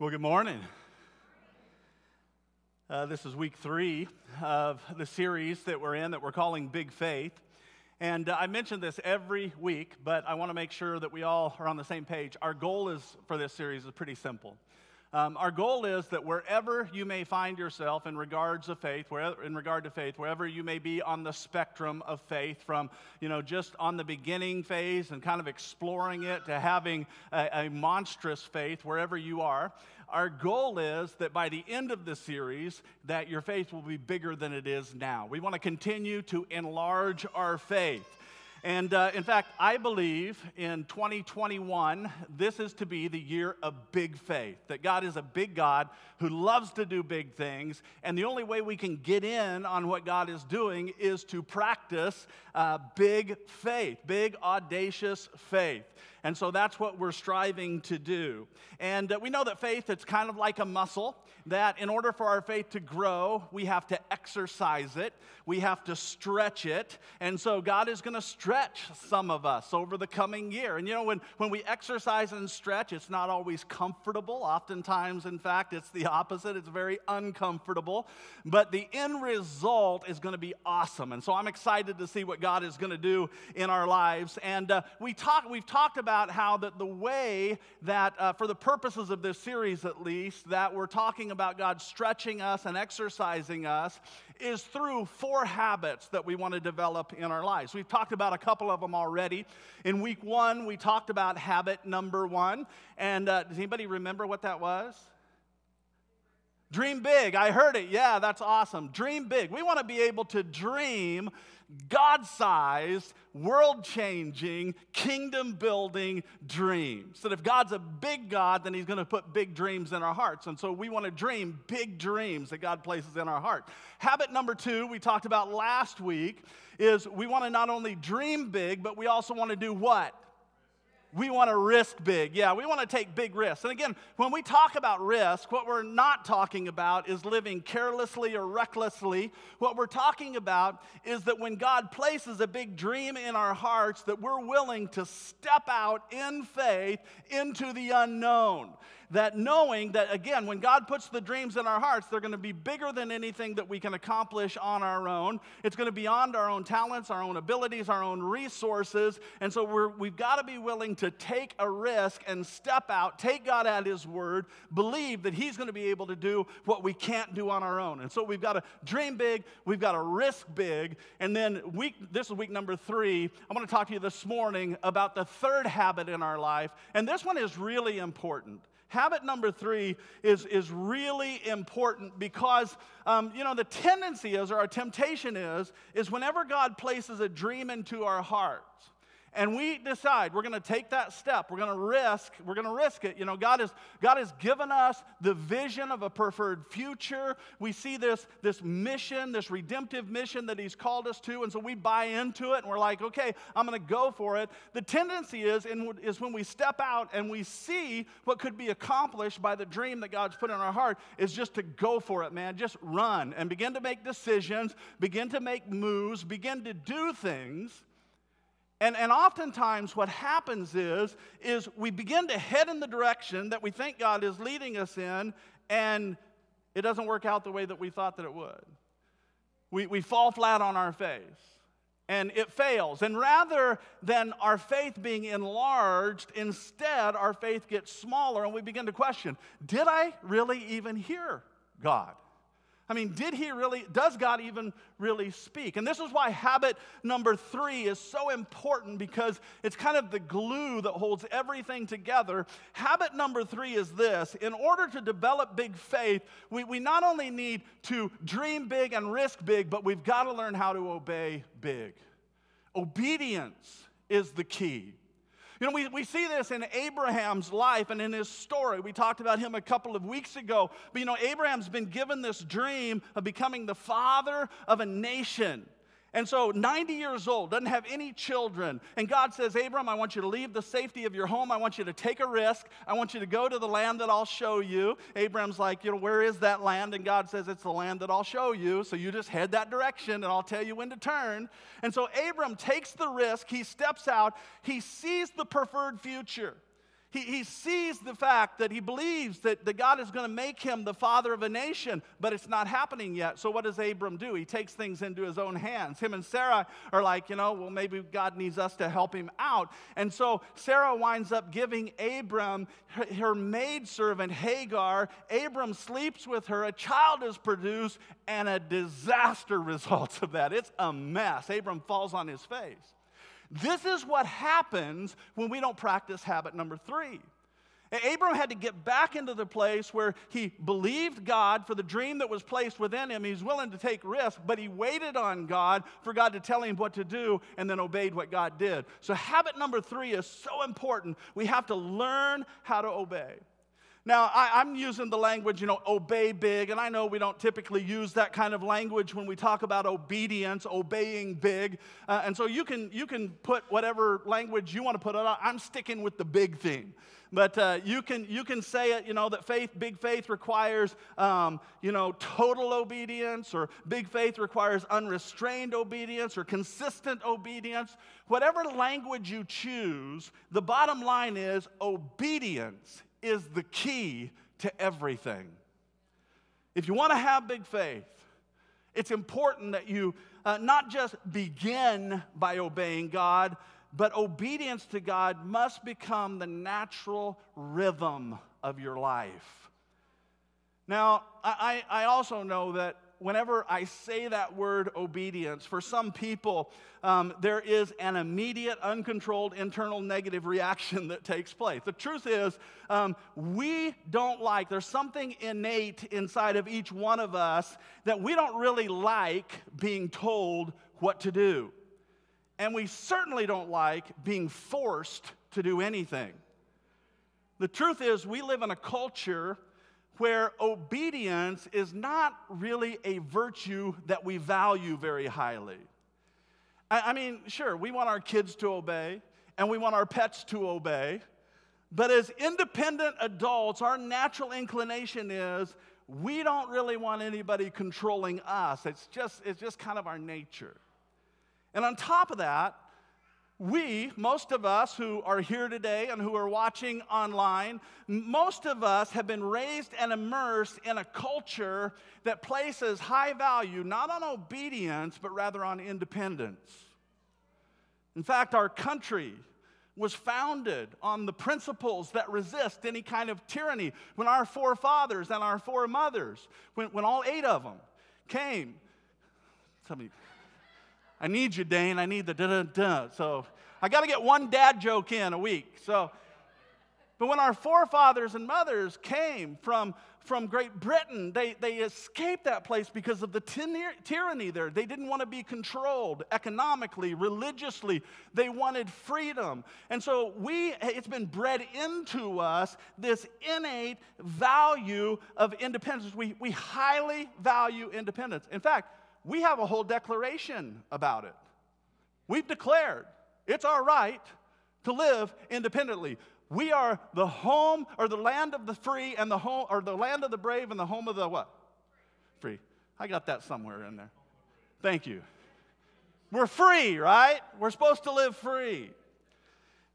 Well, good morning. Uh, this is week three of the series that we're in that we're calling Big Faith. And uh, I mention this every week, but I want to make sure that we all are on the same page. Our goal is for this series is pretty simple. Um, our goal is that wherever you may find yourself in regards of faith, wherever, in regard to faith, wherever you may be on the spectrum of faith, from you know just on the beginning phase and kind of exploring it to having a, a monstrous faith, wherever you are, our goal is that by the end of the series, that your faith will be bigger than it is now. We want to continue to enlarge our faith. And uh, in fact, I believe in 2021, this is to be the year of big faith. That God is a big God who loves to do big things. And the only way we can get in on what God is doing is to practice uh, big faith, big, audacious faith. And so that's what we're striving to do. And uh, we know that faith, it's kind of like a muscle, that in order for our faith to grow, we have to exercise it, we have to stretch it. And so God is going to stretch some of us over the coming year. And you know, when, when we exercise and stretch, it's not always comfortable. Oftentimes, in fact, it's the opposite, it's very uncomfortable. But the end result is going to be awesome. And so I'm excited to see what God is going to do in our lives. And uh, we talk, we've talked about how that the way that, uh, for the purposes of this series at least, that we're talking about God stretching us and exercising us is through four habits that we want to develop in our lives. We've talked about a couple of them already. In week one, we talked about habit number one. And uh, does anybody remember what that was? Dream big. I heard it. Yeah, that's awesome. Dream big. We want to be able to dream God sized, world changing, kingdom building dreams. That if God's a big God, then He's going to put big dreams in our hearts. And so we want to dream big dreams that God places in our heart. Habit number two, we talked about last week, is we want to not only dream big, but we also want to do what? We want to risk big. Yeah, we want to take big risks. And again, when we talk about risk, what we're not talking about is living carelessly or recklessly. What we're talking about is that when God places a big dream in our hearts, that we're willing to step out in faith into the unknown that knowing that, again, when God puts the dreams in our hearts, they're going to be bigger than anything that we can accomplish on our own. It's going to be beyond our own talents, our own abilities, our own resources. And so we're, we've got to be willing to take a risk and step out, take God at His word, believe that He's going to be able to do what we can't do on our own. And so we've got to dream big, we've got to risk big. And then week, this is week number three. I want to talk to you this morning about the third habit in our life. And this one is really important. Habit number three is, is really important because, um, you know, the tendency is, or our temptation is, is whenever God places a dream into our hearts, and we decide we're going to take that step. We're going to risk we're going to risk it. You know god has god has given us the vision of a preferred future. We see this this mission this redemptive mission that he's called us to and so we buy into it and we're like okay i'm going to go for it. The tendency is in, is when we step out and we see what could be accomplished by the dream that god's put in our heart is just to go for it man. Just run and begin to make decisions begin to make moves begin to do things and, and oftentimes what happens is, is we begin to head in the direction that we think God is leading us in, and it doesn't work out the way that we thought that it would. We, we fall flat on our face and it fails. And rather than our faith being enlarged, instead our faith gets smaller and we begin to question Did I really even hear God? I mean, did he really, does God even really speak? And this is why habit number three is so important because it's kind of the glue that holds everything together. Habit number three is this in order to develop big faith, we, we not only need to dream big and risk big, but we've got to learn how to obey big. Obedience is the key. You know, we, we see this in Abraham's life and in his story. We talked about him a couple of weeks ago. But you know, Abraham's been given this dream of becoming the father of a nation. And so, 90 years old, doesn't have any children. And God says, Abram, I want you to leave the safety of your home. I want you to take a risk. I want you to go to the land that I'll show you. Abram's like, you know, where is that land? And God says, it's the land that I'll show you. So you just head that direction and I'll tell you when to turn. And so, Abram takes the risk. He steps out. He sees the preferred future. He, he sees the fact that he believes that, that God is going to make him the father of a nation, but it's not happening yet. So, what does Abram do? He takes things into his own hands. Him and Sarah are like, you know, well, maybe God needs us to help him out. And so, Sarah winds up giving Abram her, her maidservant Hagar. Abram sleeps with her. A child is produced, and a disaster results of that. It's a mess. Abram falls on his face. This is what happens when we don't practice habit number three. Abram had to get back into the place where he believed God for the dream that was placed within him. He's willing to take risks, but he waited on God for God to tell him what to do and then obeyed what God did. So, habit number three is so important. We have to learn how to obey. Now, I, am using the language, you know, obey big, and I know we don't typically use that kind of language when we talk about obedience, obeying big. Uh, and so you can, you can put whatever language you want to put on. I'm sticking with the big thing. But uh, you, can, you can say it, you know, that faith, big faith requires, um, you know, total obedience, or big faith requires unrestrained obedience, or consistent obedience. Whatever language you choose, the bottom line is obedience is the key to everything. If you want to have big faith, it's important that you uh, not just begin by obeying God, but obedience to God must become the natural rhythm of your life. Now, I, I also know that whenever I say that word obedience, for some people, um, there is an immediate, uncontrolled internal negative reaction that takes place. The truth is, um, we don't like, there's something innate inside of each one of us that we don't really like being told what to do. And we certainly don't like being forced to do anything. The truth is, we live in a culture where obedience is not really a virtue that we value very highly. I, I, mean, sure, we want our kids to obey and we want our pets to obey, but as independent adults, our natural inclination is we don't really want anybody controlling us. It's just, it's just kind of our nature. And on top of that, we, most of us who are here today and who are watching online, most of us have been raised and immersed in a culture that places high value not on obedience, but rather on independence. In fact, our country was founded on the principles that resist any kind of tyranny. When our forefathers and our foremothers, when, when all eight of them came, somebody I need you, Dane. I need the da da da. So I got to get one dad joke in a week. So, but when our forefathers and mothers came from, from Great Britain, they, they escaped that place because of the tyranny there. They didn't want to be controlled economically, religiously. They wanted freedom. And so we, it's been bred into us this innate value of independence. We, we highly value independence. In fact, we have a whole declaration about it. We've declared it's our right to live independently. We are the home or the land of the free and the home or the land of the brave and the home of the what? Free. I got that somewhere in there. Thank you. We're free, right? We're supposed to live free.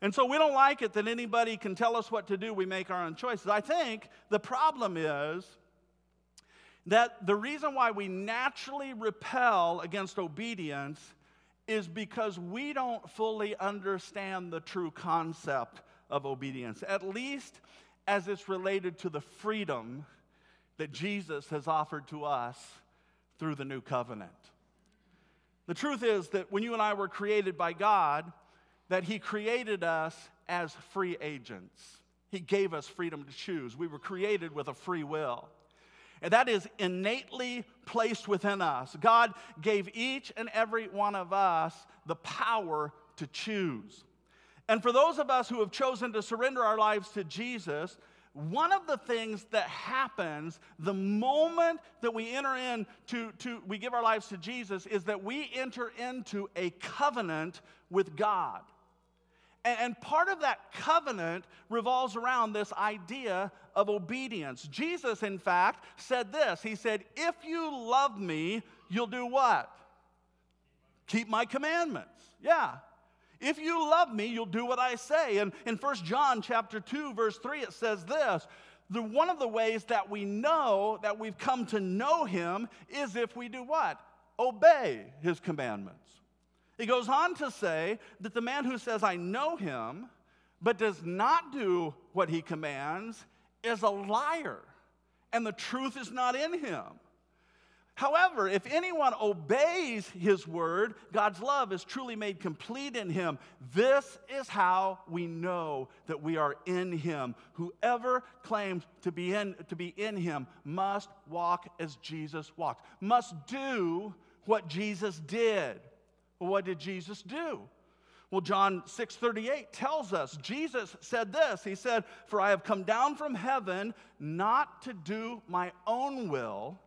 And so we don't like it that anybody can tell us what to do. We make our own choices. I think the problem is that the reason why we naturally repel against obedience is because we don't fully understand the true concept of obedience, at least as it's related to the freedom that Jesus has offered to us through the new covenant. The truth is that when you and I were created by God, that He created us as free agents. He gave us freedom to choose. We were created with a free will. And that is innately placed within us. God gave each and every one of us the power to choose. And for those of us who have chosen to surrender our lives to Jesus, one of the things that happens the moment that we enter into to, we give our lives to Jesus is that we enter into a covenant with God. And, part of that covenant revolves around this idea of obedience. Jesus, in fact, said this He said, If you love me, you'll do what? Keep my commandments. Yeah. If you love me, you'll do what I say. And in 1 John chapter 2, verse 3, it says this. The, one of the ways that we know that we've come to know him is if we do what? Obey his commandments. He goes on to say that the man who says, I know him, but does not do what he commands, is a liar, and the truth is not in him. However, if anyone obeys his word, God's love is truly made complete in him. This is how we know that we are in him. Whoever claims to be in, to be in him must walk as Jesus walked, must do what Jesus did. Well, what did Jesus do? Well, John 6:38 tells us Jesus said this. He said, "For I have come down from heaven not to do my own will,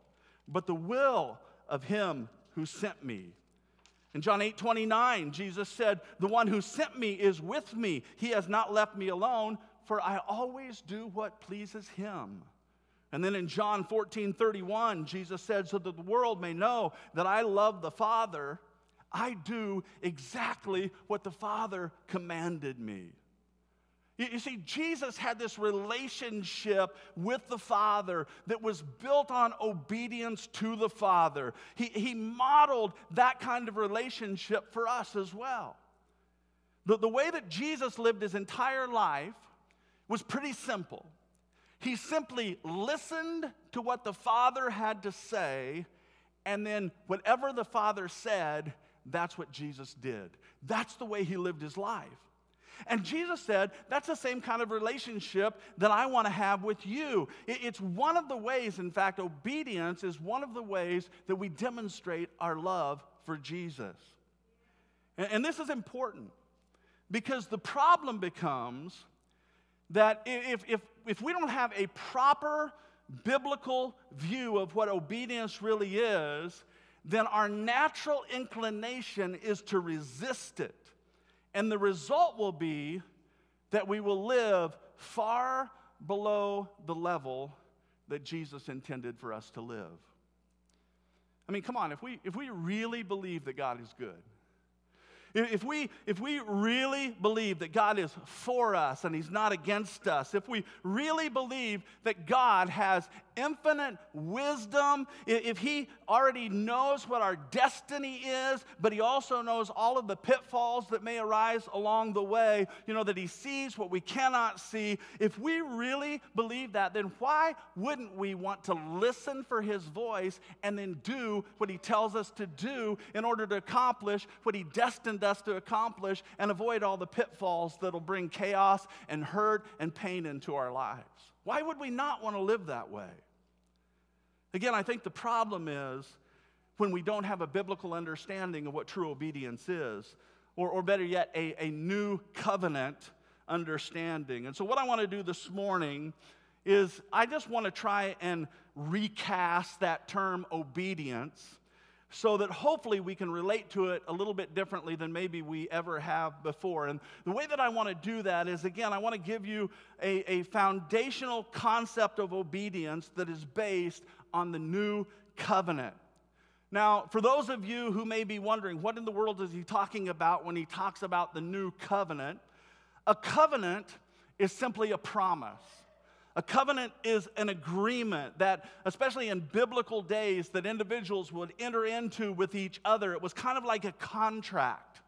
but the will of him who sent me." In John 8 29, Jesus said, The one who sent me is with me. He has not left me alone, for I always do what pleases him. And then in John 14 31, Jesus said, So that the world may know that I love the Father, I do exactly what the Father commanded me. You see, Jesus had this relationship with the Father that was built on obedience to the Father. He, he modeled that kind of relationship for us as well. The, the way that Jesus lived his entire life was pretty simple. He simply listened to what the Father had to say, and then whatever the Father said, that's what Jesus did. That's the way he lived his life. And Jesus said, that's the same kind of relationship that I want to have with you. It's one of the ways, in fact, obedience is one of the ways that we demonstrate our love for Jesus. And this is important because the problem becomes that if, if, if we don't have a proper biblical view of what obedience really is, then our natural inclination is to resist it. And the result will be that we will live far below the level that Jesus intended for us to live. I mean, come on, if we, if we really believe that God is good, if we, if we really believe that God is for us and He's not against us, if we really believe that God has infinite wisdom, if He already knows what our destiny is, but He also knows all of the pitfalls that may arise along the way, you know, that He sees what we cannot see, if we really believe that, then why wouldn't we want to listen for His voice and then do what He tells us to do in order to accomplish what He destined us to accomplish and avoid all the pitfalls that'll bring chaos and hurt and pain into our lives? Why would we not want to live that way? Again, I think the problem is when we don't have a biblical understanding of what true obedience is, or, or better yet, a, a new covenant understanding. And so, what I want to do this morning is I just want to try and recast that term obedience so that hopefully we can relate to it a little bit differently than maybe we ever have before. And the way that I want to do that is again, I want to give you a, a foundational concept of obedience that is based on the new covenant. Now, for those of you who may be wondering, what in the world is he talking about when he talks about the new covenant? A covenant is simply a promise. A covenant is an agreement that, especially in biblical days, that individuals would enter into with each other. It was kind of like a contract.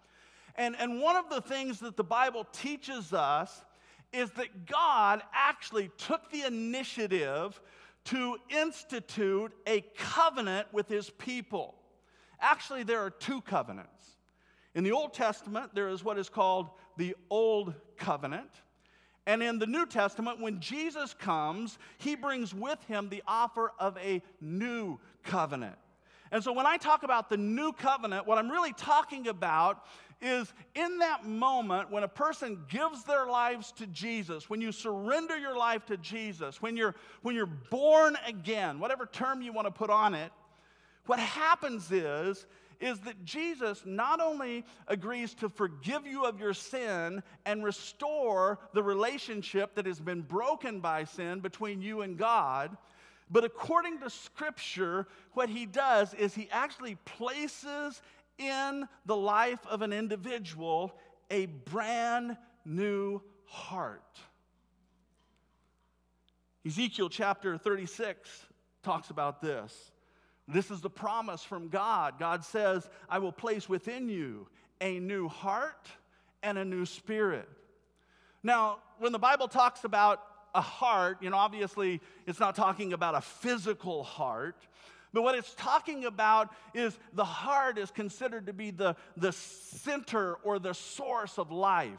And, and one of the things that the Bible teaches us is that God actually took the initiative to institute a covenant with his people. Actually, there are two covenants. In the Old Testament, there is what is called the Old Covenant. And in the New Testament, when Jesus comes, he brings with him the offer of a new covenant. And so when I talk about the new covenant, what I'm really talking about is in that moment when a person gives their lives to Jesus, when you surrender your life to Jesus, when you're, when you're born again, whatever term you want to put on it, what happens is, is that Jesus not only agrees to forgive you of your sin and restore the relationship that has been broken by sin between you and God, but according to Scripture, what he does is he actually places in the life of an individual a brand new heart. Ezekiel chapter 36 talks about this. This is the promise from God. God says, I will place within you a new heart and a new spirit. Now, when the Bible talks about a heart, you know, obviously it's not talking about a physical heart, but what it's talking about is the heart is considered to be the, the center or the source of life.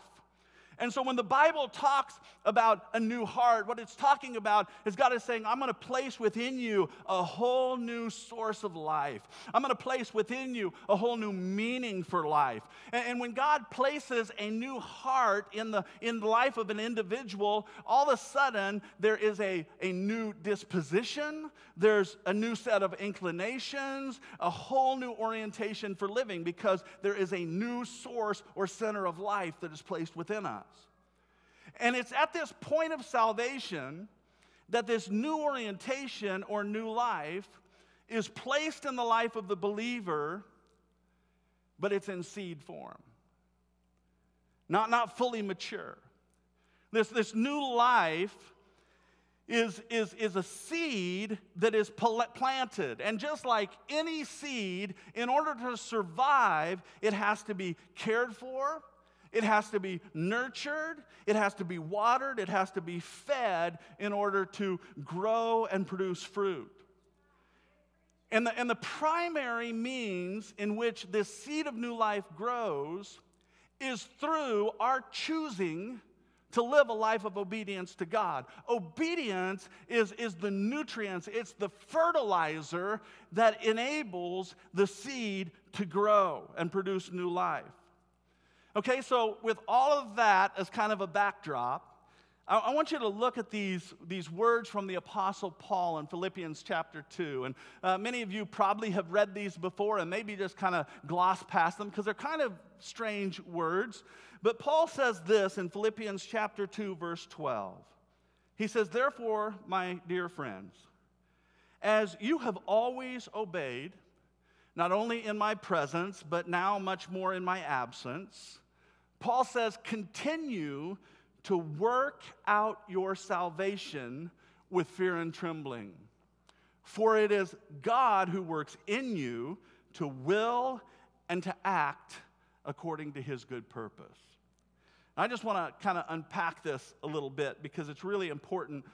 And so when the Bible talks about a new heart, what it's talking about is God is saying, I'm going to place within you a whole new source of life. I'm going to place within you a whole new meaning for life. And, and, when God places a new heart in the, in the life of an individual, all of a sudden there is a, a new disposition, there's a new set of inclinations, a whole new orientation for living because there is a new source or center of life that is placed within us. And it's at this point of salvation that this new orientation or new life is placed in the life of the believer, but it's in seed form, not, not fully mature. This, this new life is, is, is a seed that is planted. And just like any seed, in order to survive, it has to be cared for, it has to be nurtured, it has to be watered, it has to be fed in order to grow and produce fruit. And the, and the primary means in which this seed of new life grows is through our choosing to live a life of obedience to God. Obedience is, is the nutrients, it's the fertilizer that enables the seed to grow and produce new life. Okay, so with all of that as kind of a backdrop, I, want you to look at these, these words from the Apostle Paul in Philippians chapter 2. And uh, many of you probably have read these before and maybe just kind of gloss past them because they're kind of strange words. But Paul says this in Philippians chapter 2, verse 12. He says, Therefore, my dear friends, as you have always obeyed, not only in my presence, but now much more in my absence, Paul says, continue to work out your salvation with fear and trembling. For it is God who works in you to will and to act according to his good purpose. I just want to kind of unpack this a little bit because it's really important.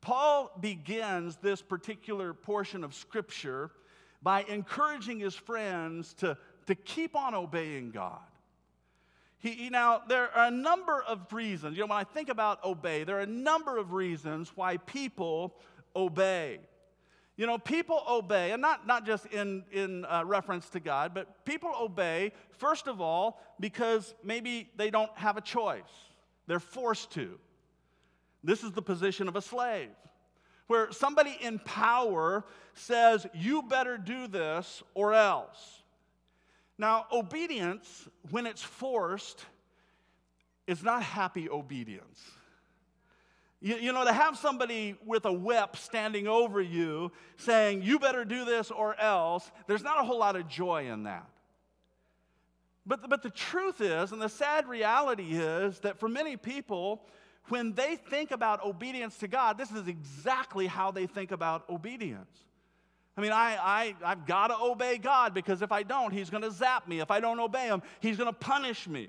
Paul begins this particular portion of scripture by encouraging his friends to, to keep on obeying God. He, he, now, there are a number of reasons. You know, when I think about obey, there are a number of reasons why people obey. You know, people obey, and not, not just in, in uh, reference to God, but people obey, first of all, because maybe they don't have a choice. They're forced to. This is the position of a slave, where somebody in power says, You better do this or else. Now, obedience, when it's forced, is not happy obedience. You, you, know, to have somebody with a whip standing over you saying, you better do this or else, there's not a whole lot of joy in that. But, but the truth is, and the sad reality is, that for many people, when they think about obedience to God, this is exactly how they think about obedience. I mean, I, I, I've got to obey God because if I don't, He's going to zap me. If I don't obey Him, He's going to punish me.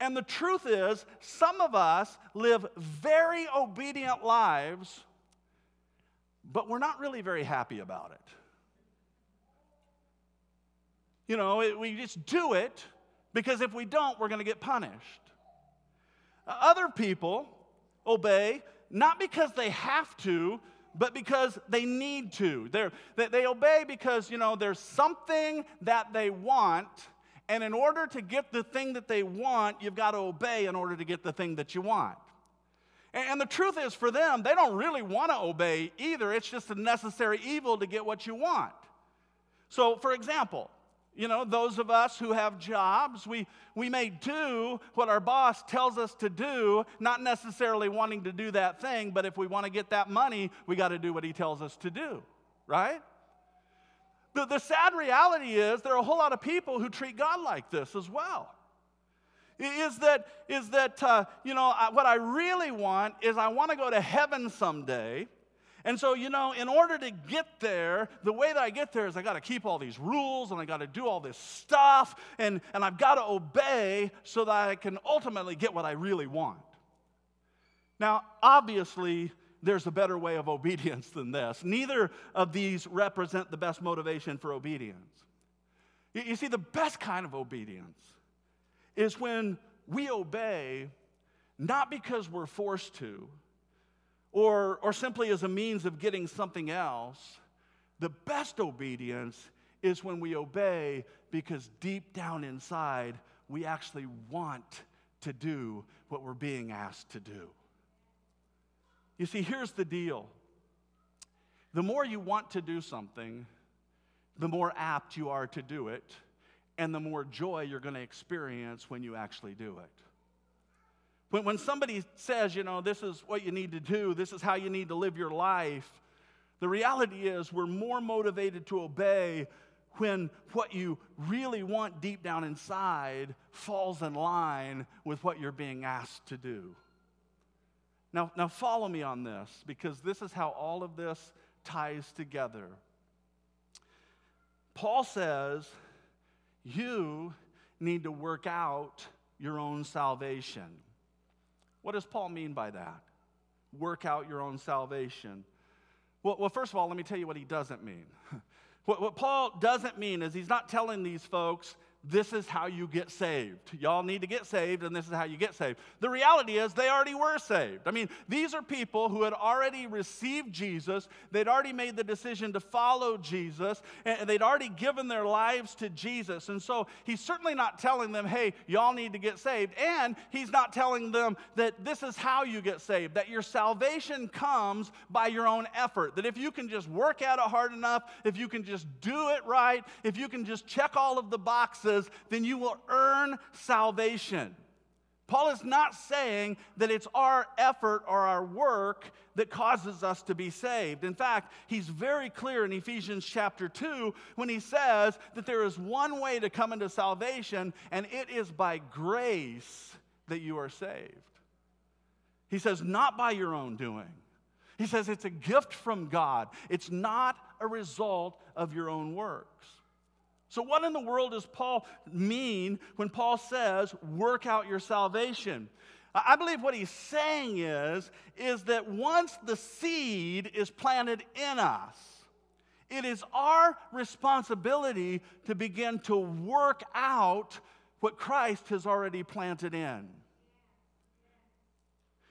And the truth is, some of us live very obedient lives, but we're not really very happy about it. You know, it, we just do it because if we don't, we're going to get punished. Other people obey not because they have to, but because they need to. They, they obey because, you know, there's something that they want, and in order to get the thing that they want, you've got to obey in order to get the thing that you want. And, and the truth is, for them, they don't really want to obey either. It's just a necessary evil to get what you want. So, for example, you know, those of us who have jobs, we, we may do what our boss tells us to do, not necessarily wanting to do that thing, but if we want to get that money, we got to do what he tells us to do, right? The, the sad reality is there are a whole lot of people who treat God like this as well. is that, is that uh, you know, what I really want is I want to go to heaven someday. And so, you know, in order to get there, the way that I get there is I got to keep all these rules and I got to do all this stuff and, and I've got to obey so that I can ultimately get what I really want. Now, obviously, there's a better way of obedience than this. Neither of these represent the best motivation for obedience. You, you see, the best kind of obedience is when we obey not because we're forced to or, or simply as a means of getting something else. The best obedience is when we obey because deep down inside, we actually want to do what we're being asked to do. You see, here's the deal the more you want to do something, the more apt you are to do it and the more joy you're going to experience when you actually do it. When, when somebody says, you know, this is what you need to do, this is how you need to live your life, the reality is we're more motivated to obey when what you really want deep down inside falls in line with what you're being asked to do. Now, now follow me on this because this is how all of this ties together. Paul says you need to work out your own salvation. What does Paul mean by that? Work out your own salvation. Well, well first of all, let me tell you what he doesn't mean. what, what Paul doesn't mean is he's not telling these folks, this is how you get saved. Y'all need to get saved, and this is how you get saved. The reality is, they already were saved. I mean, these are people who had already received Jesus, they'd already made the decision to follow Jesus, and they'd already given their lives to Jesus. And so, he's certainly not telling them, hey, y'all need to get saved. And he's not telling them that this is how you get saved, that your salvation comes by your own effort. That if you can just work at it hard enough, if you can just do it right, if you can just check all of the boxes, then you will earn salvation. Paul is not saying that it's our effort or our work that causes us to be saved. In fact, he's very clear in Ephesians chapter 2 when he says that there is one way to come into salvation, and it is by grace that you are saved. He says, not by your own doing. He says it's a gift from God, it's not a result of your own works. So, what in the world does Paul mean when Paul says, work out your salvation? I believe what he's saying is, is that once the seed is planted in us, it is our responsibility to begin to work out what Christ has already planted in.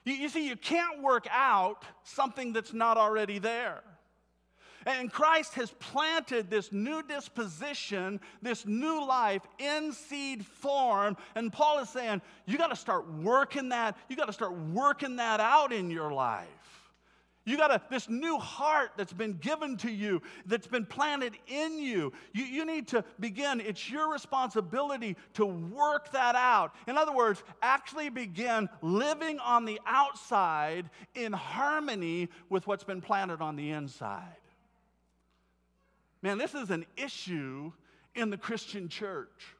You, you see, you can't work out something that's not already there. And Christ has planted this new disposition, this new life in seed form. And Paul is saying, you got to start working that, you got to start working that out in your life. You got this new heart that's been given to you, that's been planted in you, you, you need to begin. It's your responsibility to work that out. In other words, actually begin living on the outside in harmony with what's been planted on the inside. Man, this is an issue in the Christian church.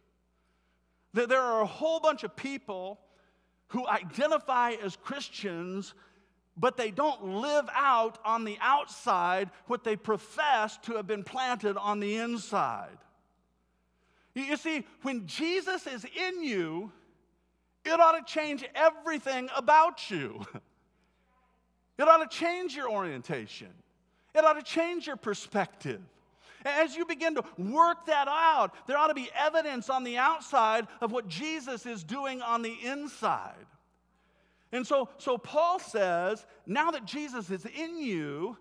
That There are a whole bunch of people who identify as Christians, but they don't live out on the outside what they profess to have been planted on the inside. You see, when Jesus is in you, it ought to change everything about you. It ought to change your orientation. It ought to change your perspective. As you begin to work that out, there ought to be evidence on the outside of what Jesus is doing on the inside. And so, so Paul says, now that Jesus is in you,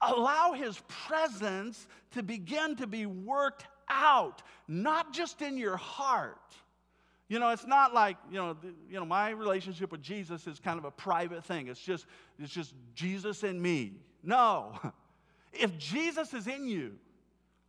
allow his presence to begin to be worked out, not just in your heart. You know, it's not like, you know, you know, my relationship with Jesus is kind of a private thing. It's just, it's just Jesus and me. No. If Jesus is in you,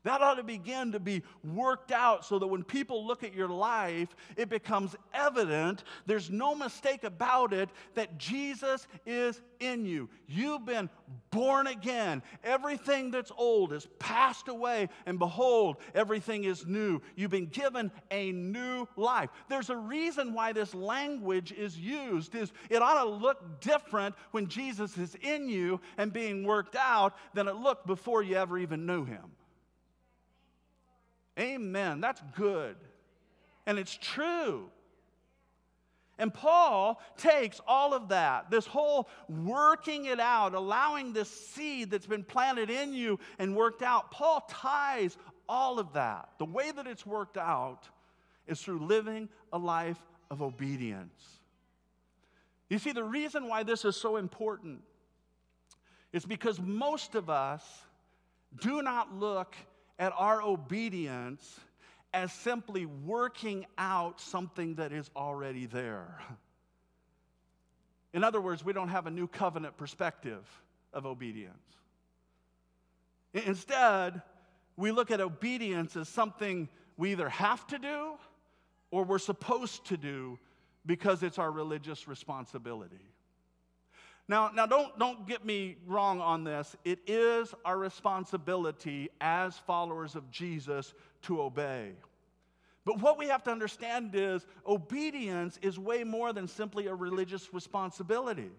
That ought to begin to be worked out so that when people look at your life, it becomes evident, there's no mistake about it, that Jesus is in you. You've been born again. Everything that's old is passed away, and behold, everything is new. You've been given a new life. There's a reason why this language is used is it ought to look different when Jesus is in you and being worked out than it looked before you ever even knew him. Amen. That's good. And it's true. And Paul takes all of that, this whole working it out, allowing this seed that's been planted in you and worked out. Paul ties all of that. The way that it's worked out is through living a life of obedience. You see, the reason why this is so important is because most of us do not look at our obedience as simply working out something that is already there. In other words, we don't have a new covenant perspective of obedience. Instead, we look at obedience as something we either have to do or we're supposed to do because it's our religious responsibility. Now, now don't, don't get me wrong on this. It is our responsibility as followers of Jesus to obey. But what we have to understand is obedience is way more than simply a religious responsibility.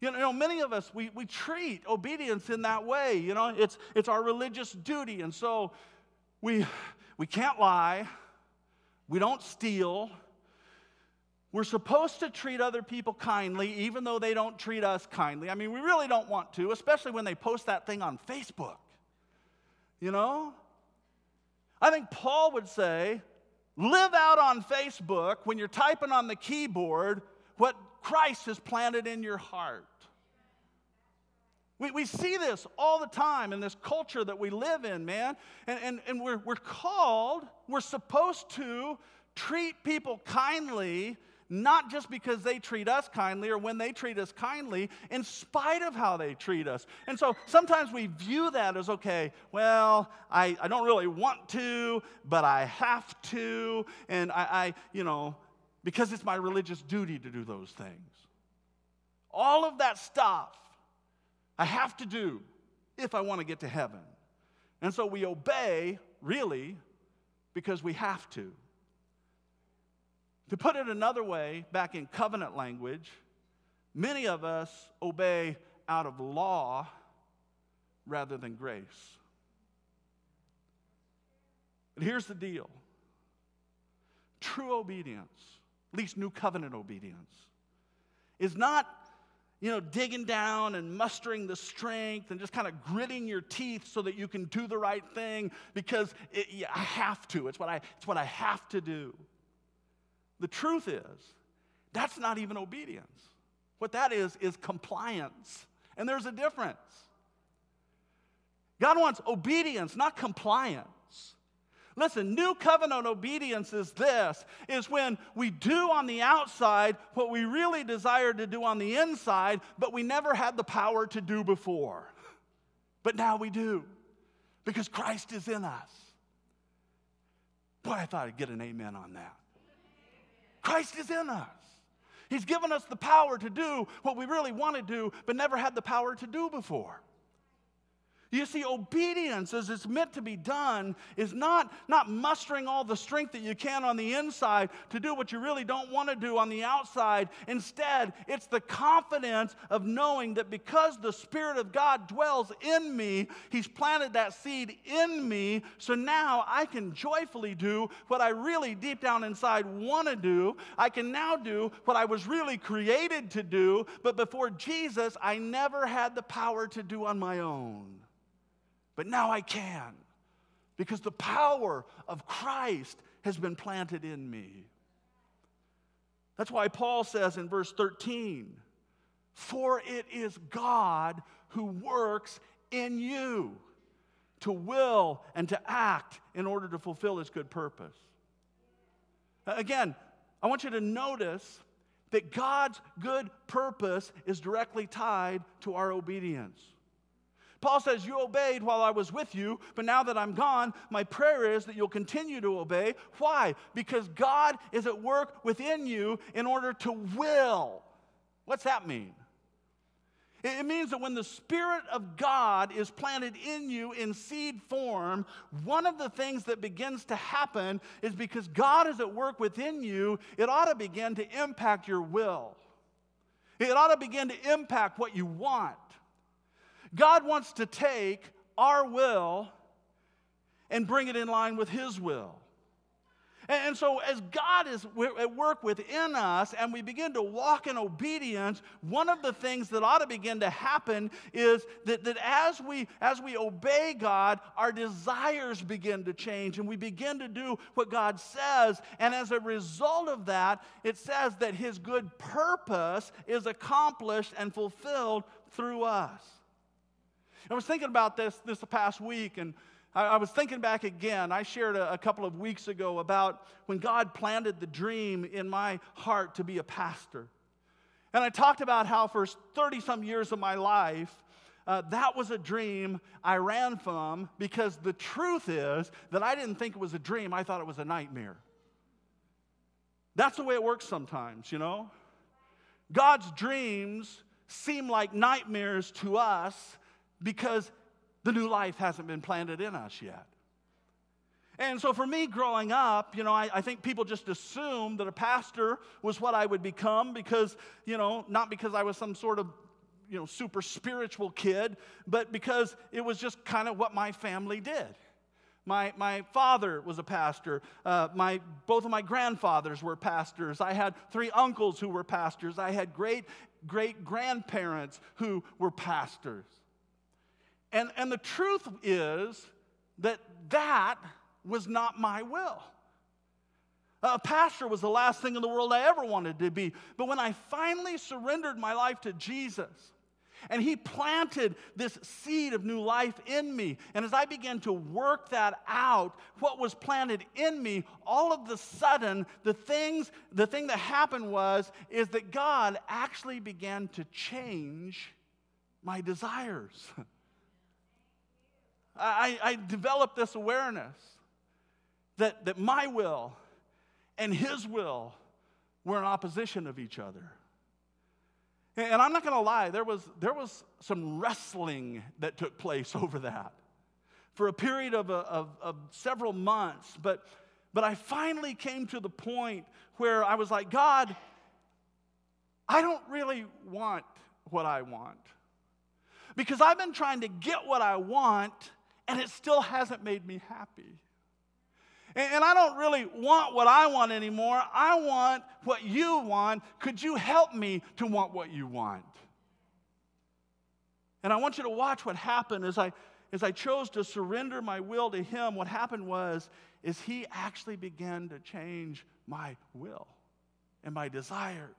You know, many of us, we, we treat obedience in that way. You know, it's, it's our religious duty. And so we, we can't lie, we don't steal, we're supposed to treat other people kindly, even though they don't treat us kindly. I mean, we really don't want to, especially when they post that thing on Facebook. You know? I think Paul would say, live out on Facebook when you're typing on the keyboard what Christ has planted in your heart. We, we see this all the time in this culture that we live in, man. And, and, and we're, we're called, we're supposed to treat people kindly not just because they treat us kindly or when they treat us kindly, in spite of how they treat us. And so sometimes we view that as okay, well, I, I don't really want to, but I have to. And I, I, you know, because it's my religious duty to do those things. All of that stuff I have to do if I want to get to heaven. And so we obey, really, because we have to. To put it another way, back in covenant language, many of us obey out of law rather than grace. But here's the deal true obedience, at least new covenant obedience, is not you know, digging down and mustering the strength and just kind of gritting your teeth so that you can do the right thing because it, I have to. It's what I, it's what I have to do. The truth is, that's not even obedience. What that is, is compliance. And there's a difference. God wants obedience, not compliance. Listen, new covenant obedience is this is when we do on the outside what we really desire to do on the inside, but we never had the power to do before. But now we do because Christ is in us. Boy, I thought I'd get an amen on that. Christ is in us. He's given us the power to do what we really want to do, but never had the power to do before. You see, obedience as it's meant to be done is not, not mustering all the strength that you can on the inside to do what you really don't want to do on the outside. Instead, it's the confidence of knowing that because the Spirit of God dwells in me, He's planted that seed in me. So now I can joyfully do what I really deep down inside want to do. I can now do what I was really created to do, but before Jesus, I never had the power to do on my own. But now I can because the power of Christ has been planted in me. That's why Paul says in verse 13, For it is God who works in you to will and to act in order to fulfill his good purpose. Again, I want you to notice that God's good purpose is directly tied to our obedience. Paul says, You obeyed while I was with you, but now that I'm gone, my prayer is that you'll continue to obey. Why? Because God is at work within you in order to will. What's that mean? It means that when the Spirit of God is planted in you in seed form, one of the things that begins to happen is because God is at work within you, it ought to begin to impact your will. It ought to begin to impact what you want. God wants to take our will and bring it in line with His will. And so, as God is at work within us and we begin to walk in obedience, one of the things that ought to begin to happen is that, that as, we, as we obey God, our desires begin to change and we begin to do what God says. And as a result of that, it says that His good purpose is accomplished and fulfilled through us. I was thinking about this this past week, and I, I was thinking back again. I shared a, a couple of weeks ago about when God planted the dream in my heart to be a pastor. And I talked about how for 30 some years of my life, uh, that was a dream I ran from because the truth is that I didn't think it was a dream, I thought it was a nightmare. That's the way it works sometimes, you know? God's dreams seem like nightmares to us because the new life hasn't been planted in us yet. And so for me growing up, you know, I, I, think people just assumed that a pastor was what I would become because, you know, not because I was some sort of, you know, super spiritual kid, but because it was just kind of what my family did. My, my father was a pastor. Uh, my, both of my grandfathers were pastors. I had three uncles who were pastors. I had great great grandparents who were pastors. And, and the truth is that that was not my will. A pastor was the last thing in the world I ever wanted to be. But when I finally surrendered my life to Jesus, and he planted this seed of new life in me. And as I began to work that out, what was planted in me, all of the sudden, the things, the thing that happened was, is that God actually began to change my desires. I, I developed this awareness that, that my will and his will were in opposition of each other. And I'm not going to lie, there was, there was some wrestling that took place over that for a period of, a, of, of several months. But, but I finally came to the point where I was like, God, I don't really want what I want. Because I've been trying to get what I want and it still hasn't made me happy. And, I don't really want what I want anymore. I want what you want. Could you help me to want what you want? And I want you to watch what happened as I, as I chose to surrender my will to him. What happened was, is he actually began to change my will and my desires.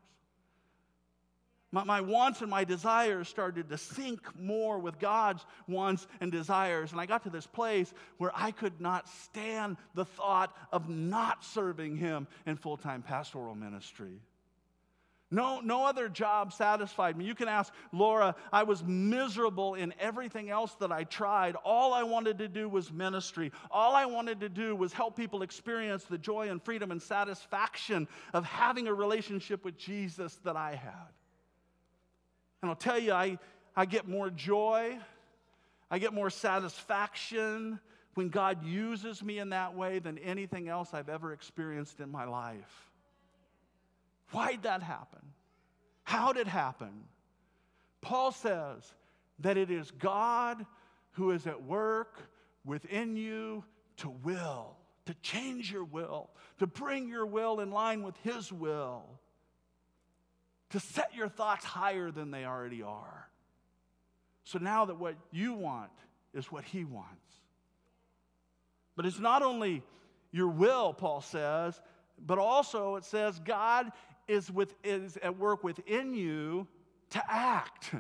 My, my wants and my desires started to sync more with God's wants and desires. And I got to this place where I could not stand the thought of not serving Him in full time pastoral ministry. No, no other job satisfied me. You can ask Laura, I was miserable in everything else that I tried. All I wanted to do was ministry. All I wanted to do was help people experience the joy and freedom and satisfaction of having a relationship with Jesus that I had. And I'll tell you, I, I get more joy, I get more satisfaction when God uses me in that way than anything else I've ever experienced in my life. Why'd that happen? How did it happen? Paul says that it is God who is at work within you to will, to change your will, to bring your will in line with His will to set your thoughts higher than they already are. So now that what you want is what He wants. But it's not only your will, Paul says, but also it says God is, with, is at work within you to act.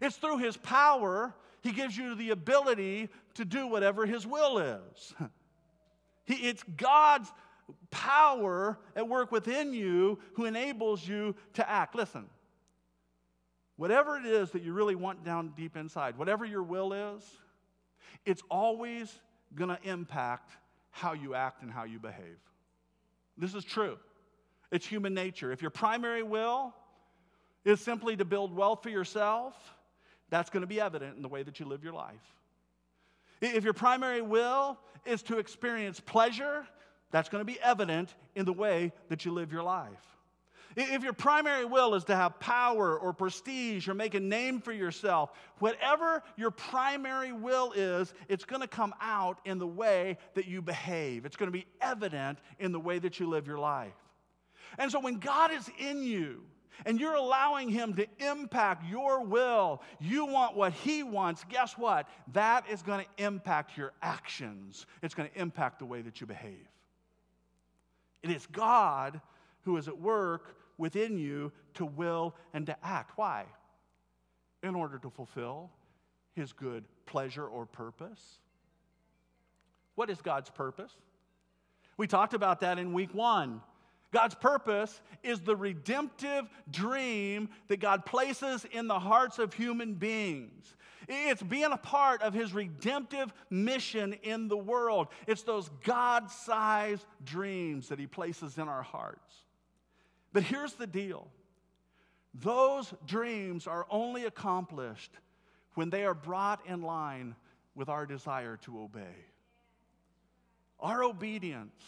It's through His power, He gives you the ability to do whatever His will is. He, it's God's power at work within you who enables you to act. Listen, whatever it is that you really want down deep inside, whatever your will is, it's always going to impact how you act and how you behave. This is true. It's human nature. If your primary will is simply to build wealth for yourself, that's going to be evident in the way that you live your life. If your primary will is to experience pleasure, that's going to be evident in the way that you live your life. If your primary will is to have power or prestige or make a name for yourself, whatever your primary will is, it's going to come out in the way that you behave. It's going to be evident in the way that you live your life. And so when God is in you, and you're allowing Him to impact your will, you want what He wants, guess what? That is going to impact your actions. It's going to impact the way that you behave. It is God who is at work within you to will and to act. Why? In order to fulfill His good pleasure or purpose. What is God's purpose? We talked about that in week one. God's purpose is the redemptive dream that God places in the hearts of human beings. It's being a part of his redemptive mission in the world. It's those God sized dreams that he places in our hearts. But here's the deal those dreams are only accomplished when they are brought in line with our desire to obey. Our obedience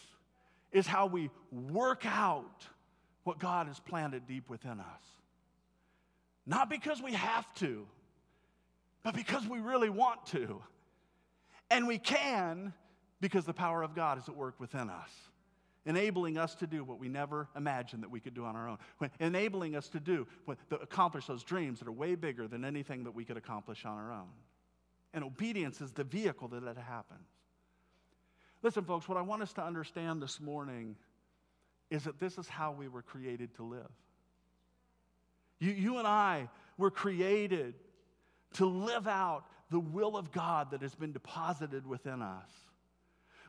is how we work out what God has planted deep within us. Not because we have to, but because we really want to. And we can because the power of God is at work within us, enabling us to do what we never imagined that we could do on our own, enabling us to do, to accomplish those dreams that are way bigger than anything that we could accomplish on our own. And obedience is the vehicle that it happens. Listen, folks, what I want us to understand this morning is that this is how we were created to live. You, you and I were created to live out the will of God that has been deposited within us.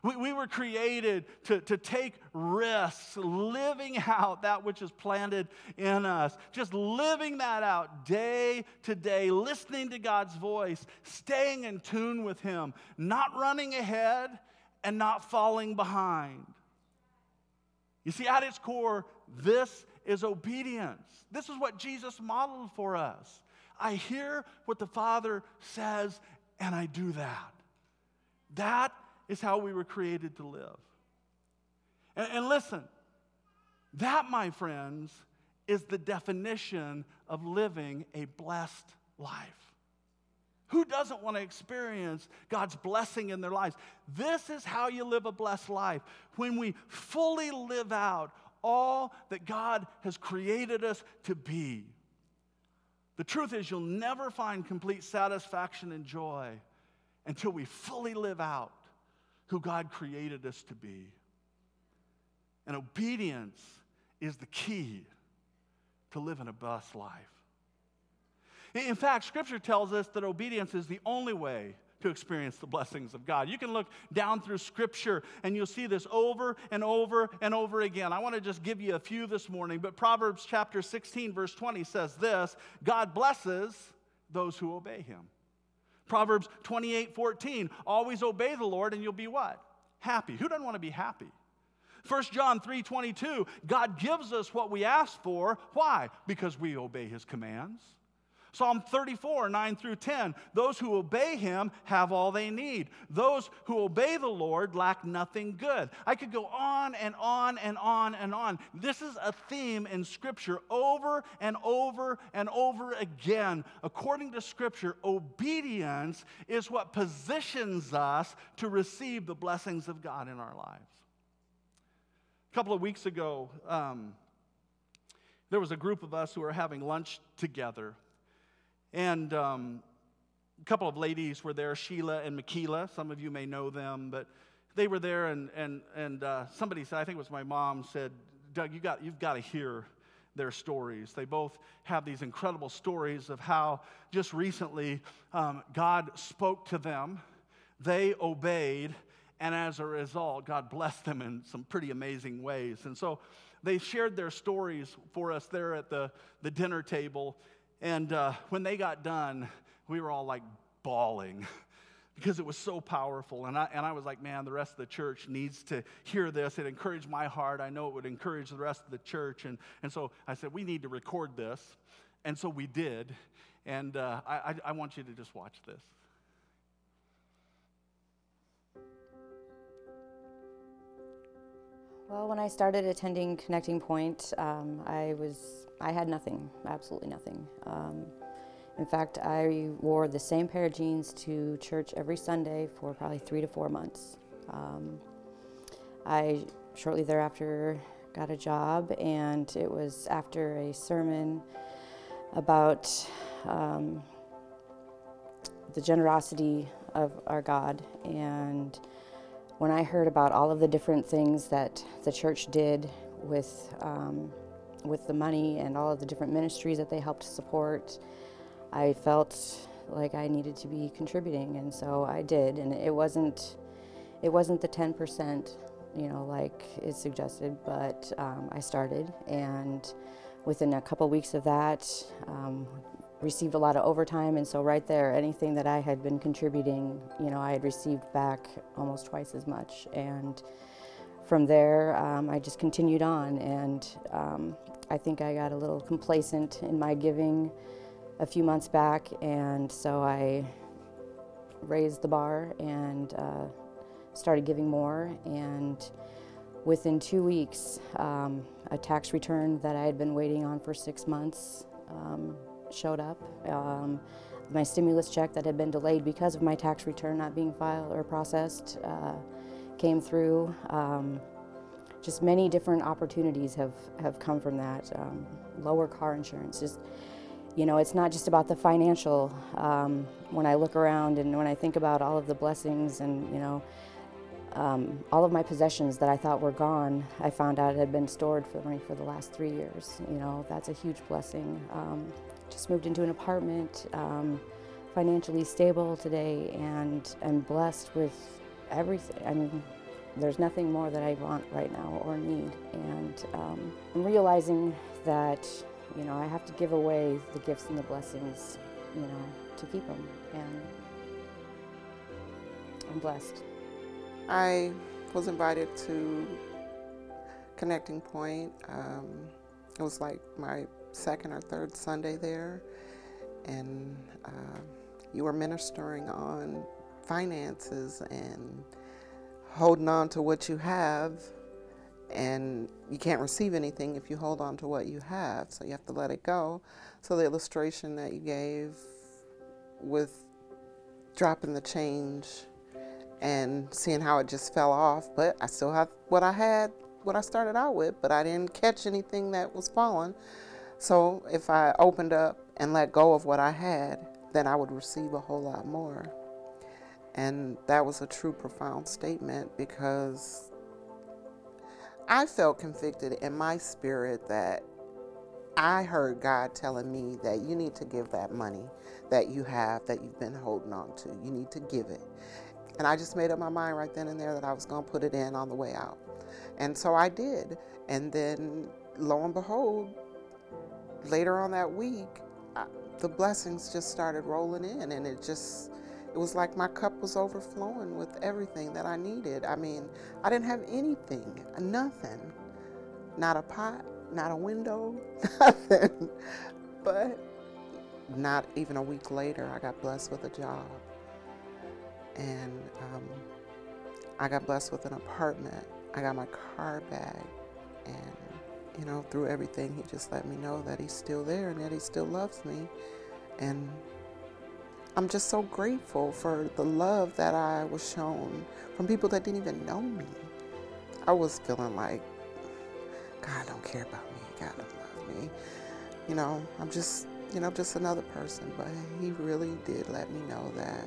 We, we were created to, to take risks, living out that which is planted in us, just living that out day to day, listening to God's voice, staying in tune with Him, not running ahead and not falling behind. You see, at its core, this is obedience. This is what Jesus modeled for us. I hear what the Father says, and I do that. That is how we were created to live. And, and listen, that, my friends, is the definition of living a blessed life. Who doesn't want to experience God's blessing in their lives? This is how you live a blessed life. When we fully live out all that God has created us to be. The truth is, you'll never find complete satisfaction and joy until we fully live out who God created us to be. And obedience is the key to living a blessed life. In fact, Scripture tells us that obedience is the only way to experience the blessings of God. You can look down through Scripture and you'll see this over and over and over again. I want to just give you a few this morning, but Proverbs chapter 16, verse 20 says this God blesses those who obey him. Proverbs 28, 14, always obey the Lord and you'll be what? Happy. Who doesn't want to be happy? 1 John 3 22, God gives us what we ask for. Why? Because we obey his commands. Psalm 34, 9 through 10. Those who obey him have all they need. Those who obey the Lord lack nothing good. I could go on and on and on and on. This is a theme in Scripture over and over and over again. According to Scripture, obedience is what positions us to receive the blessings of God in our lives. A couple of weeks ago, um, there was a group of us who were having lunch together. And um, a couple of ladies were there, Sheila and Makila. Some of you may know them, but they were there, and, and, and uh, somebody said, I think it was my mom, said, Doug, you got, you've got to hear their stories. They both have these incredible stories of how just recently um, God spoke to them, they obeyed, and as a result, God blessed them in some pretty amazing ways. And so they shared their stories for us there at the, the dinner table. And uh, when they got done, we were all like bawling because it was so powerful. And I, and I was like, man, the rest of the church needs to hear this. It encouraged my heart. I know it would encourage the rest of the church. And, and so I said, we need to record this. And so we did. And uh, I, I want you to just watch this. Well, when I started attending Connecting Point, um, I was I had nothing, absolutely nothing. Um, in fact, I wore the same pair of jeans to church every Sunday for probably three to four months. Um, I shortly thereafter got a job, and it was after a sermon about um, the generosity of our God and when I heard about all of the different things that the church did with, um, with the money and all of the different ministries that they helped support, I felt like I needed to be contributing, and so I did. And it wasn't, it wasn't the 10%, you know, like it suggested, but um, I started, and within a couple weeks of that, um, received a lot of overtime, and so right there, anything that I had been contributing, you know, I had received back almost twice as much. And from there, um, I just continued on, and um, I think I got a little complacent in my giving a few months back, and so I raised the bar and uh, started giving more. And within two weeks, um, a tax return that I had been waiting on for six months um, showed up. Um, my stimulus check that had been delayed because of my tax return not being filed or processed uh, came through. Um, just many different opportunities have, have come from that. Um, lower car insurance, just, you know, it's not just about the financial. Um, when I look around and when I think about all of the blessings and, you know, um, all of my possessions that I thought were gone, I found out it had been stored for me for the last three years. You know, that's a huge blessing. Um, just moved into an apartment, um, financially stable today, and I'm blessed with everything. I mean, there's nothing more that I want right now or need. And um, I'm realizing that, you know, I have to give away the gifts and the blessings, you know, to keep them. And I'm blessed. I was invited to Connecting Point. Um, it was like my second or third Sunday there, and uh, you were ministering on finances and holding on to what you have. And you can't receive anything if you hold on to what you have, so you have to let it go. So, the illustration that you gave with dropping the change and seeing how it just fell off, but I still have what I had, what I started out with, but I didn't catch anything that was falling. So if I opened up and let go of what I had, then I would receive a whole lot more. And that was a true profound statement because I felt convicted in my spirit that I heard God telling me that you need to give that money that you have that you've been holding on to. You need to give it. And I just made up my mind right then and there that I was going to put it in on the way out. And so I did. And then lo and behold, later on that week, I, the blessings just started rolling in, and it just it was like my cup was overflowing with everything that I needed. I mean, I didn't have anything, nothing, not a pot, not a window, nothing. But not even a week later, I got blessed with a job, and um, I got blessed with an apartment. I got my car back, and you know, through everything, he just let me know that he's still there and that he still loves me. And I'm just so grateful for the love that I was shown from people that didn't even know me. I was feeling like, God don't care about me. God don't love me. You know, I'm just, you know, just another person. But he really did let me know that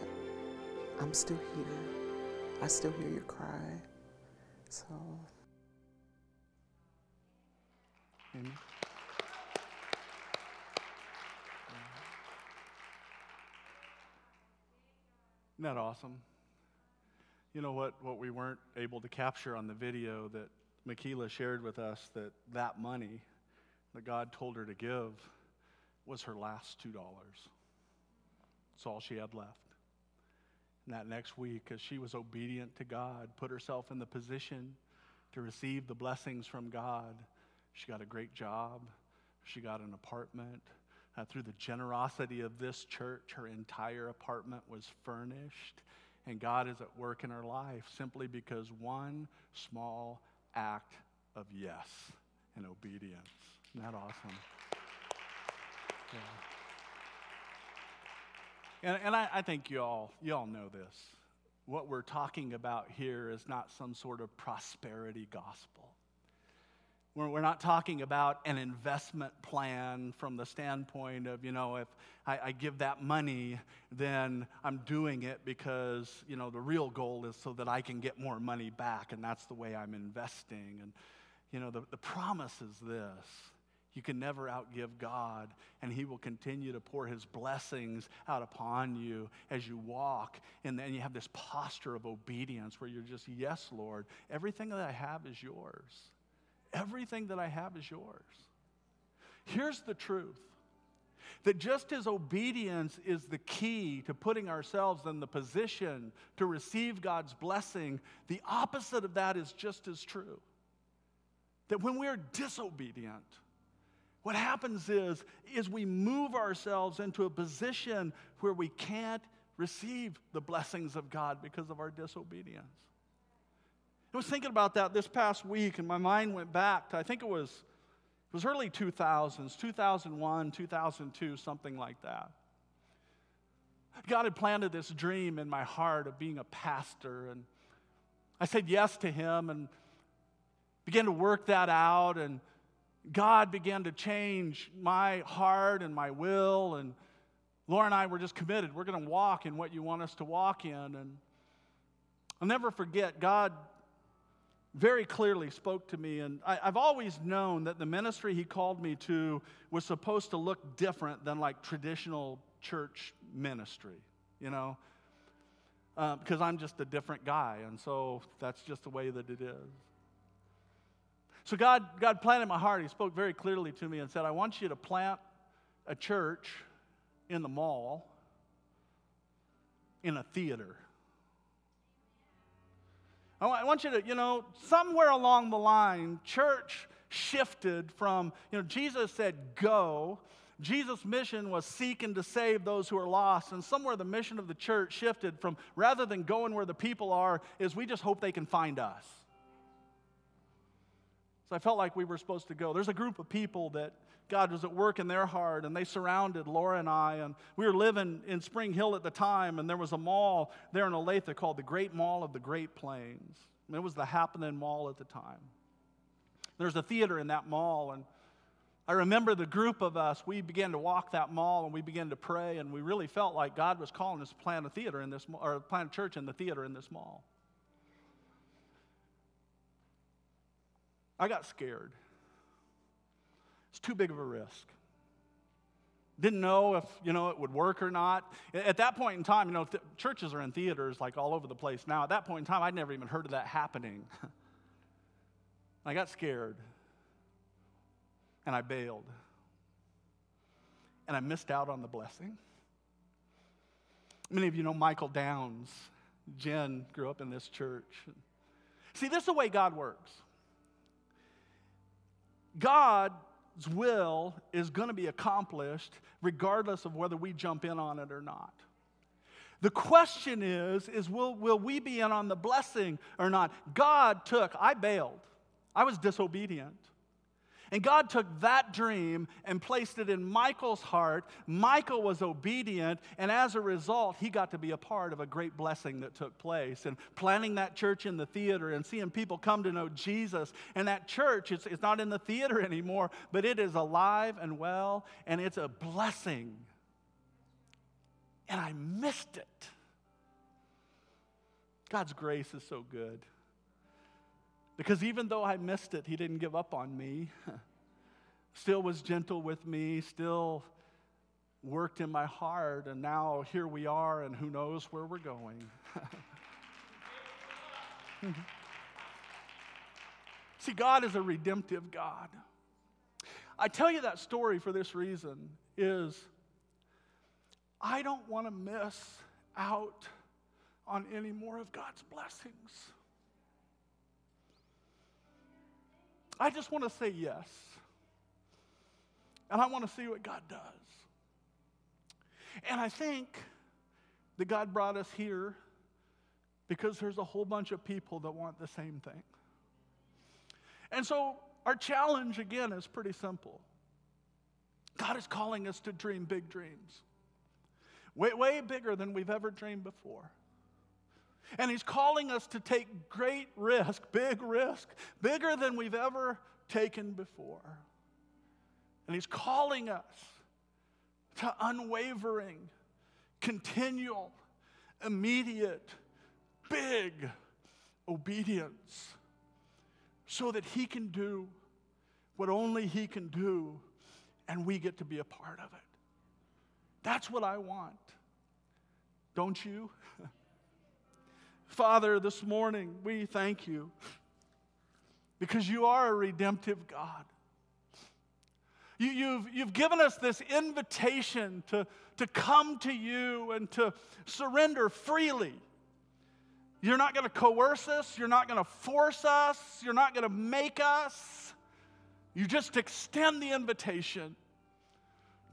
I'm still here. I still hear your cry. So Amen. Isn't that awesome? You know what, what we weren't able to capture on the video that Makila shared with us that that money that God told her to give was her last $2. It's all she had left. And that next week, as she was obedient to God, put herself in the position to receive the blessings from God, she got a great job. She got an apartment. Uh, through the generosity of this church, her entire apartment was furnished. And God is at work in her life simply because one small act of yes and obedience. Isn't that awesome? Yeah. And, and I, I think you all, you all know this. What we're talking about here is not some sort of prosperity gospel. We're, not talking about an investment plan from the standpoint of, you know, if I, I give that money, then I'm doing it because, you know, the real goal is so that I can get more money back, and that's the way I'm investing. And, you know, the, the promise is this you can never outgive God, and He will continue to pour His blessings out upon you as you walk. And then you have this posture of obedience where you're just, Yes, Lord, everything that I have is yours. Everything that I have is yours. Here's the truth that just as obedience is the key to putting ourselves in the position to receive God's blessing, the opposite of that is just as true. That when we're disobedient, what happens is, is we move ourselves into a position where we can't receive the blessings of God because of our disobedience. I was thinking about that this past week, and my mind went back to, I think it was, it was early 2000s, 2001, 2002, something like that. God had planted this dream in my heart of being a pastor, and I said yes to him and began to work that out and God began to change my heart and my will. And Laura and I were just committed. We're going to walk in what you want us to walk in. And I'll never forget, God very clearly spoke to me. And I, have always known that the ministry He called me to was supposed to look different than like traditional church ministry, you know? Uh, because I'm just a different guy. And so that's just the way that it is. So God, God planted my heart. He spoke very clearly to me and said, I want you to plant a church in the mall, in a theater. I want you to, you know, somewhere along the line, church shifted from, you know, Jesus said, go. Jesus' mission was seeking to save those who are lost. And somewhere the mission of the church shifted from rather than going where the people are, is we just hope they can find us. So I felt like we were supposed to go. There's a group of people that God was at work in their heart, and they surrounded Laura and I. And we were living in Spring Hill at the time, and there was a mall there in Olathe called the Great Mall of the Great Plains. And it was the happening mall at the time. There's a theater in that mall, and I remember the group of us, we began to walk that mall and we began to pray, and we really felt like God was calling us to plant a theater in this, or plant a church in the theater in this mall. I got scared. It's too big of a risk. Didn't know if, you know, it would work or not. At that point in time, you know, th- churches are in theaters like all over the place now. At that point in time, I'd never even heard of that happening. I got scared. And I bailed. And I missed out on the blessing. Many of you know Michael Downs. Jen grew up in this church. See, this is the way God works. God's will is going to be accomplished regardless of whether we jump in on it or not. The question is, is will, will we be in on the blessing or not? God took, I bailed. I was disobedient. And God took that dream and placed it in Michael's heart. Michael was obedient, and as a result, he got to be a part of a great blessing that took place. And planning that church in the theater and seeing people come to know Jesus. And that church, it's, it's not in the theater anymore, but it is alive and well, and it's a blessing. And I missed it. God's grace is so good. Because even though I missed it, he didn't give up on me. still was gentle with me, still worked in my heart, and now here we are, and who knows where we're going. See, God is a redemptive God. I tell you that story for this reason is I don't want to miss out on any more of God's blessings. I just want to say yes. And I want to see what God does. And I think that God brought us here because there's a whole bunch of people that want the same thing. And so our challenge, again, is pretty simple God is calling us to dream big dreams, way, way bigger than we've ever dreamed before. And He's calling us to take great risk, big risk, bigger than we've ever taken before. And He's calling us to unwavering, continual, immediate, big obedience so that He can do what only He can do and we get to be a part of it. That's what I want. Don't you? Father, this morning we thank you because you are a redemptive God. You, have you've, you've given us this invitation to, to come to you and to surrender freely. You're not going to coerce us, you're not going to force us, you're not going to make us. You just extend the invitation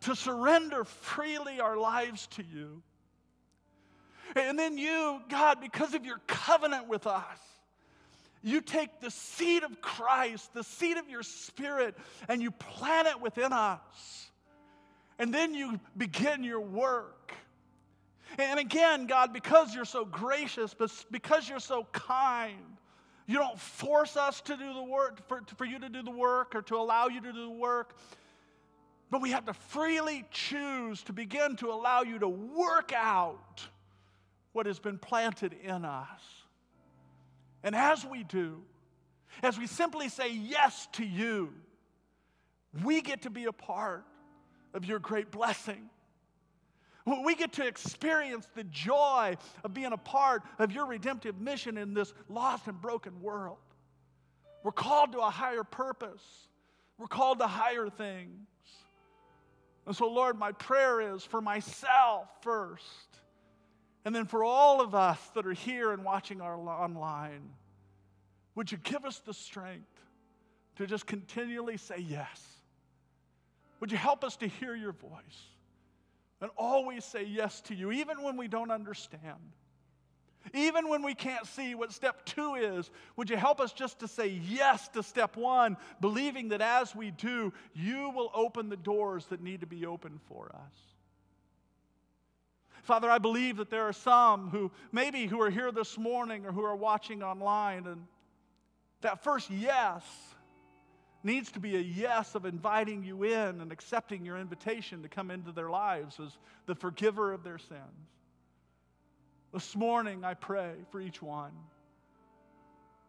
to surrender freely our lives to you. And then you, God, because of your covenant with us, you take the seed of Christ, the seed of your spirit, and you plant it within us. And then you begin your work. And again, God, because you're so gracious, but because you're so kind, you don't force us to do the work, for, for you to do the work or to allow you to do the work. But we have to freely choose to begin to allow you to work out what has been planted in us. And as we do, as we simply say yes to you, we get to be a part of your great blessing. We get to experience the joy of being a part of your redemptive mission in this lost and broken world. We're called to a higher purpose, we're called to higher things. And so, Lord, my prayer is for myself first and then for all of us that are here and watching our online, would you give us the strength to just continually say yes? Would you help us to hear your voice and always say yes to you, even when we don't understand? Even when we can't see what step two is, would you help us just to say yes to step one, believing that as we do, you will open the doors that need to be opened for us? Father, I believe that there are some who maybe who are here this morning or who are watching online, and that first yes needs to be a yes of inviting you in and accepting your invitation to come into their lives as the forgiver of their sins. This morning, I pray for each one.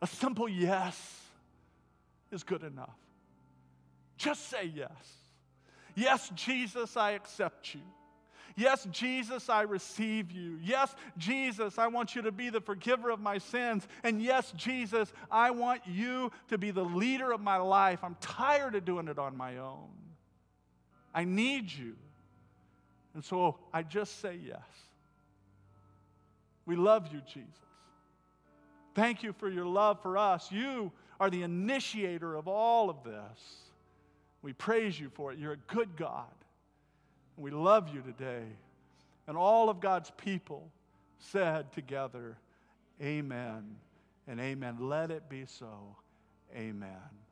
A simple yes is good enough. Just say yes. Yes, Jesus, I accept you. Yes, Jesus, I receive you. Yes, Jesus, I want you to be the forgiver of my sins. And yes, Jesus, I want you to be the leader of my life. I'm tired of doing it on my own. I need you. And so I just say yes. We love you, Jesus. Thank you for your love for us. You are the initiator of all of this. We praise you for it. You're a good God. We love you today. And all of God's people said together, Amen and amen. Let it be so. Amen.